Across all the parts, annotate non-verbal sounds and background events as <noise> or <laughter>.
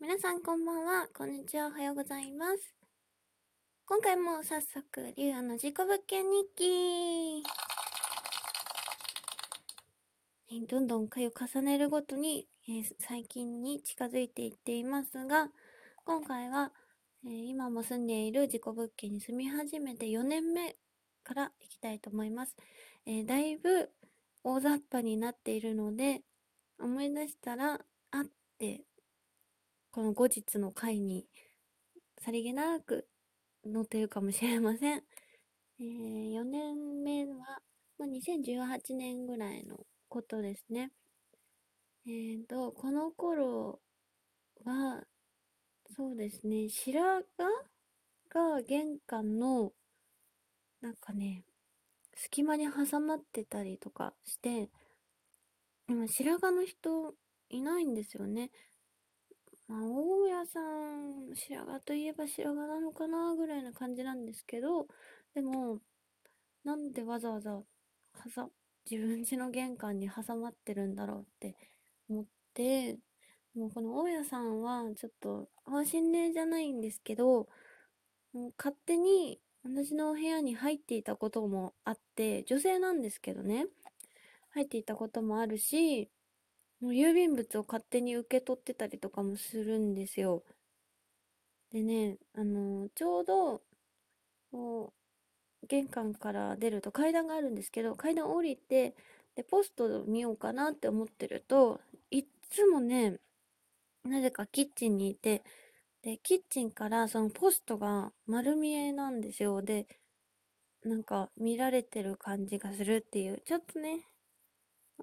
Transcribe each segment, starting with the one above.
皆さんこんばんは、こんにちは、おはようございます。今回も早速、リュウアの自己物件日記えどんどん回を重ねるごとに、えー最近に近づいていっていますが、今回は、えー今も住んでいる自己物件に住み始めて4年目からいきたいと思います。えーだいぶ大雑把になっているので、思い出したら、あって、この後日の回にさりげなく載ってるかもしれません。えー4年目は、まあ、2018年ぐらいのことですね。えーと、この頃は、そうですね、白髪が玄関の、なんかね、隙間に挟まってたりとかして、今白髪の人いないんですよね。まあ、大家さん、白髪といえば白髪なのかなぐらいな感じなんですけど、でも、なんでわざわざ、は、自分家の玄関に挟まってるんだろうって思って、もうこの大家さんはちょっと、あ、心霊じゃないんですけど、もう勝手に私のお部屋に入っていたこともあって、女性なんですけどね、入っていたこともあるし、もう郵便物を勝手に受け取ってたりとかもするんですよ。でね、あのちょうど、こう、玄関から出ると階段があるんですけど、階段降りて、で、ポストを見ようかなって思ってると、いっつもね、なぜかキッチンにいて、で、キッチンからそのポストが丸見えなんですよ。で、なんか見られてる感じがするっていう、ちょっとね、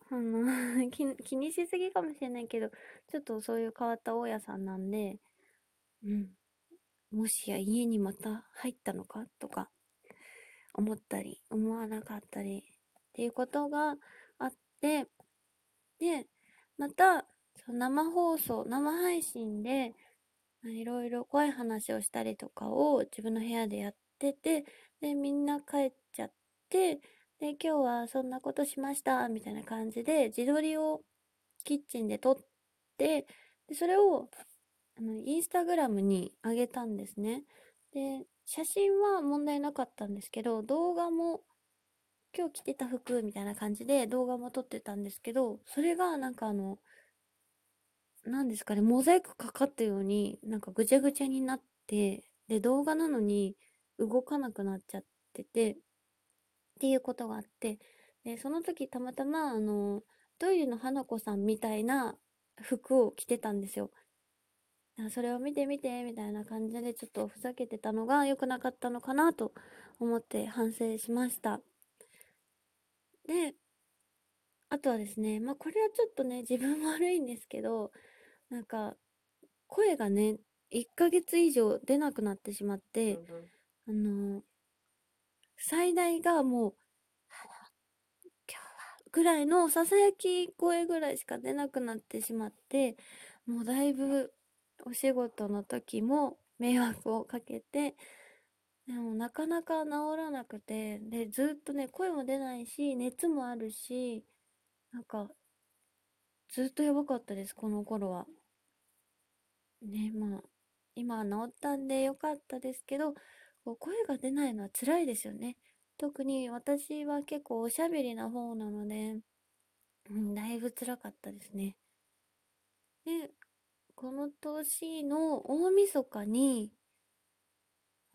あの <laughs> 気、気にしすぎかもしれないけど、ちょっとそういう変わった大家さんなんで、うん。もしや家にまた入ったのかとか、思ったり、思わなかったり、っていうことがあって、で、また、その生放送、生配信で、いろいろ怖い話をしたりとかを自分の部屋でやってて、で、みんな帰っちゃって、で、今日はそんなことしました、みたいな感じで、自撮りをキッチンで撮って、で、それを、あの、インスタグラムに上げたんですね。で、写真は問題なかったんですけど、動画も、今日着てた服みたいな感じで動画も撮ってたんですけど、それがなんかあの、なんですかね、モザイクかかったように、なんかぐちゃぐちゃになって、で、動画なのに動かなくなっちゃってて、っていうことがあって、で、その時たまたま、あの、トイレの花子さんみたいな服を着てたんですよ。それを見て見て、みたいな感じでちょっとふざけてたのが良くなかったのかなと思って反省しました。で、あとはですね、まあこれはちょっとね、自分悪いんですけど、なんか、声がね、1ヶ月以上出なくなってしまって、あの、最大がもう、今日は、ぐらいのささやき声ぐらいしか出なくなってしまって、もうだいぶお仕事の時も迷惑をかけて、でもなかなか治らなくて、で、ずっとね、声も出ないし、熱もあるし、なんか、ずっとやばかったです、この頃は。ね、まあ、今は治ったんでよかったですけど、こう声が出ないのは辛いですよね。特に私は結構おしゃべりな方なので、うん、だいぶ辛かったですね。で、この年の大晦日に、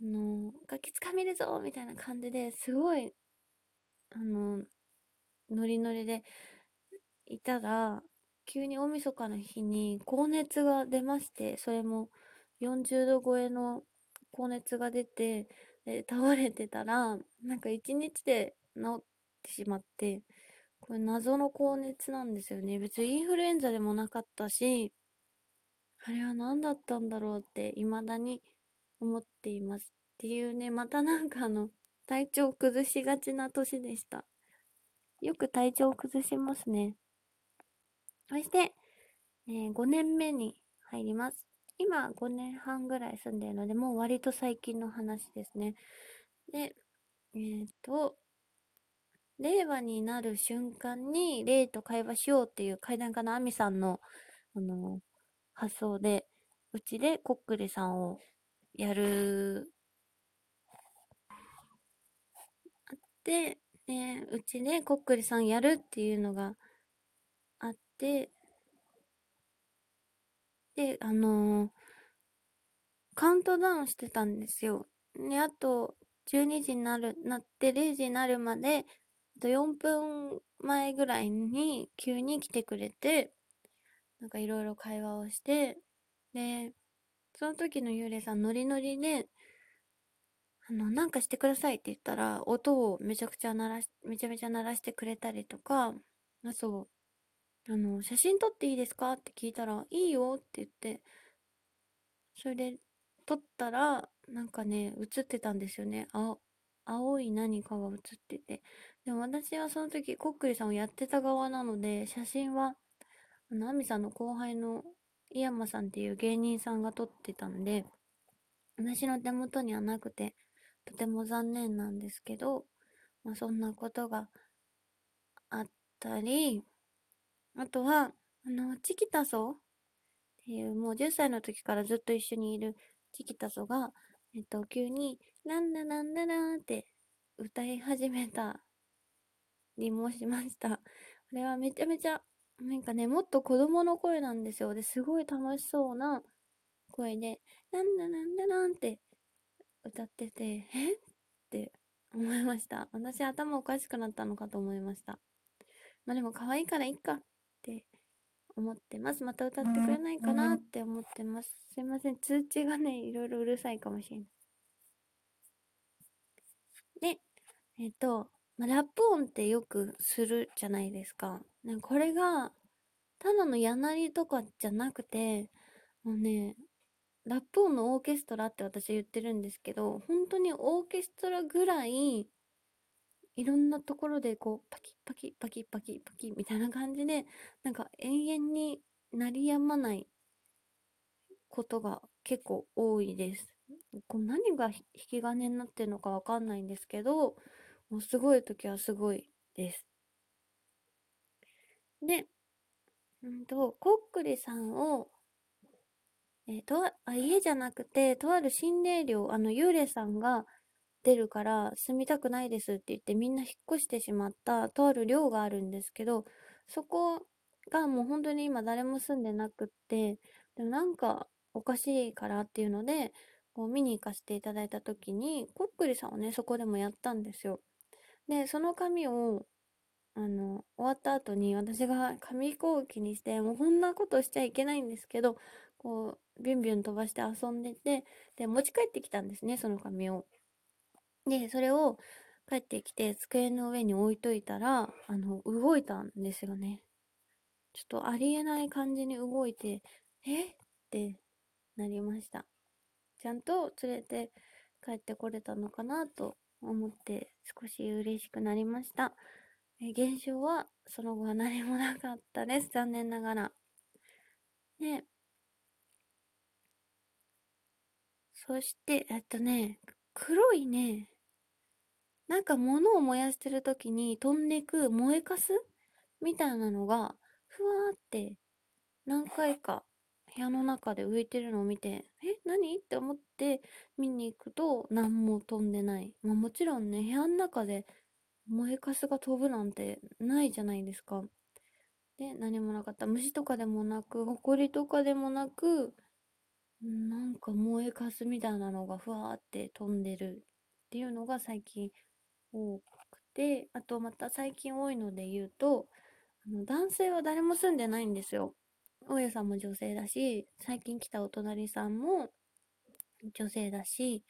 あの、ガキつかめるぞみたいな感じですごい、あの、ノリノリでいたら、急に大晦日の日に高熱が出まして、それも40度超えの高熱が出て、で倒れてたら、なんか1日で治ってしまって、これ謎の高熱なんですよね。別にインフルエンザでもなかったし、あれは何だったんだろうって未だに思っています。っていうね、またなんかあの、体調崩しがちな年でした。よく体調崩しますね。そして、えー5年目に入ります。今5年半ぐらい住んでるので、もう割と最近の話ですね。で、えっ、と、令和になる瞬間に、霊と会話しようっていう階段家のアミさんの、あの、発想で、うちでコックリさんをやる、あって、うちでコックリさんやるっていうのがあって、で、あのーカウントダウンしてたんですよ。で、あと、12時になる、なって0時になるまで、あと4分前ぐらいに急に来てくれて、なんかいろいろ会話をして、で、その時の幽霊さんノリノリで、あの、なんかしてくださいって言ったら、音をめちゃくちゃ鳴らし、めちゃめちゃ鳴らしてくれたりとか、そう、あの、写真撮っていいですか？って聞いたら、いいよって言って、それで撮ったら、なんかね、映ってたんですよね。青、青い何かが映ってて。でも私はその時、コックリさんをやってた側なので、写真は、あの、アミさんの後輩の井山さんっていう芸人さんが撮ってたんで、私の手元にはなくて、とても残念なんですけど、まあそんなことがあったり、あとは、あの、チキタソっていう、もう10歳の時からずっと一緒にいるチキタソが、えっと、急に、なんだなんだなんって歌い始めたりもしました。これはめちゃめちゃ、なんかね、もっと子供の声なんですよ。で、すごい楽しそうな声で、なんだなんだなんって歌ってて、えって思いました。私頭おかしくなったのかと思いました。まあでも可愛いからいいかって思ってます。また歌ってくれないかなって思ってます。すいません。通知がね、いろいろうるさいかもしれない。で、えっと、まあ、ラップ音ってよくするじゃないですか。なんかこれが、ただのやなりとかじゃなくて、もうね、ラップ音のオーケストラって私は言ってるんですけど、本当にオーケストラぐらい、いろんなところでこう、パキパキパキパキパキみたいな感じで、なんか永遠に鳴りやまないことが結構多いです。こう何が引き金になってるのかわかんないんですけど、もうすごい時はすごいです。で、うんと、コックリさんを、えーと、あ家じゃなくて、とある心霊寮、あの、幽霊さんが出るから住みたくないですって言ってみんな引っ越してしまったとある寮があるんですけど、そこがもう本当に今誰も住んでなくって、でもなんかおかしいからっていうので、こう見に行かせていただいた時に、コックリさんをね、そこでもやったんですよ。で、その紙を、あの、終わった後に私が紙飛行機にして、もうこんなことしちゃいけないんですけど、こう、ビュンビュン飛ばして遊んでて、で、持ち帰ってきたんですね、その紙を。で、それを帰ってきて机の上に置いといたら、あの、動いたんですよね。ちょっとありえない感じに動いて、えっ？てなりました。ちゃんと連れて帰ってこれたのかなと思って少し嬉しくなりました。え現象はその後は何もなかったです。残念ながら。で、そして、えっとね、黒いね、なんか物を燃やしてる時に飛んでいく燃えかすみたいなのが、ふわーって何回か部屋の中で浮いてるのを見て、え、何？って思って見に行くと何も飛んでない。まあもちろんね、部屋の中で燃えかすが飛ぶなんてないじゃないですか。で、何もなかった。虫とかでもなく、埃とかでもなく、なんか燃えかすみたいなのがふわーって飛んでるっていうのが最近多くて、あとまた最近多いので言うと、あの男性は誰も住んでないんですよ。大家さんも女性だし、最近来たお隣さんも女性だし、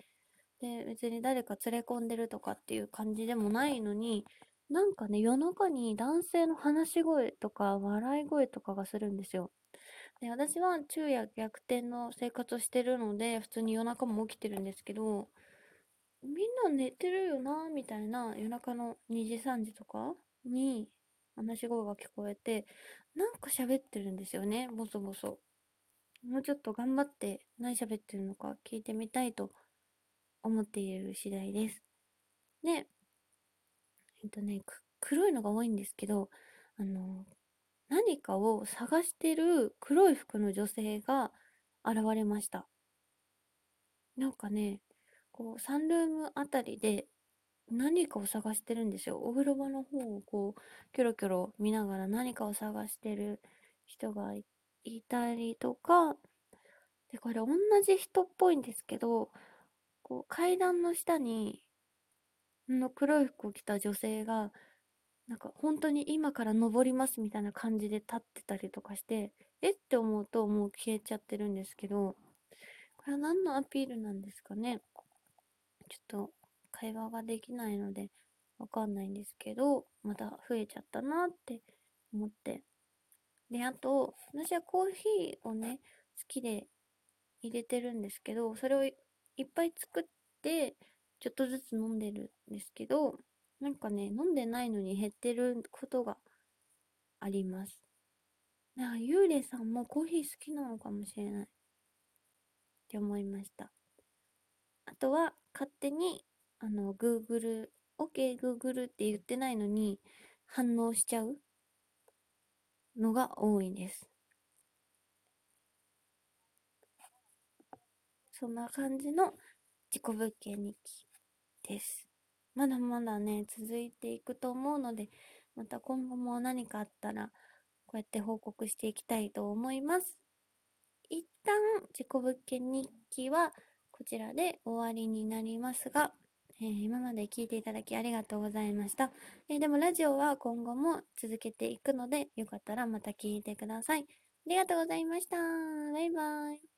で、別に誰か連れ込んでるとかっていう感じでもないのに、なんかね、夜中に男性の話し声とか笑い声とかがするんですよ。で、私は昼夜逆転の生活をしてるので、普通に夜中も起きてるんですけど、みんな寝てるよな、みたいな夜中の2時3時とかに話し声が聞こえて、なんか喋ってるんですよね、ボソボソ。もうちょっと頑張って何喋ってるのか聞いてみたいと思っている次第です。で、えっとね、黒いのが多いんですけど、あの、何かを探してる黒い服の女性が現れました。なんかね、こう、サンルームあたりで何かを探してるんですよ。お風呂場の方をこう、キョロキョロ見ながら何かを探してる人がいたりとか、で、これ同じ人っぽいんですけど、こう、階段の下に、の黒い服を着た女性が、なんか本当に今から登りますみたいな感じで立ってたりとかして、えって思うともう消えちゃってるんですけど、これは何のアピールなんですかねちょっと会話ができないのでわかんないんですけど、また増えちゃったなって思って。で、あと、私はコーヒーをね、好きで入れてるんですけど、それをいっぱい作って、ちょっとずつ飲んでるんですけど、なんかね、飲んでないのに減ってることがあります。なんか、ゆうれさんもコーヒー好きなのかもしれない。って思いました。あとは、勝手に、あの、Google、OK Google って言ってないのに反応しちゃうのが多いです。そんな感じの自己物件日記です。まだまだね、続いていくと思うので、また今後も何かあったら、こうやって報告していきたいと思います。一旦、自己物件日記はこちらで終わりになりますが、えー、今まで聞いていただきありがとうございました。えー、でもラジオは今後も続けていくので、よかったらまた聞いてください。ありがとうございました。バイバイ。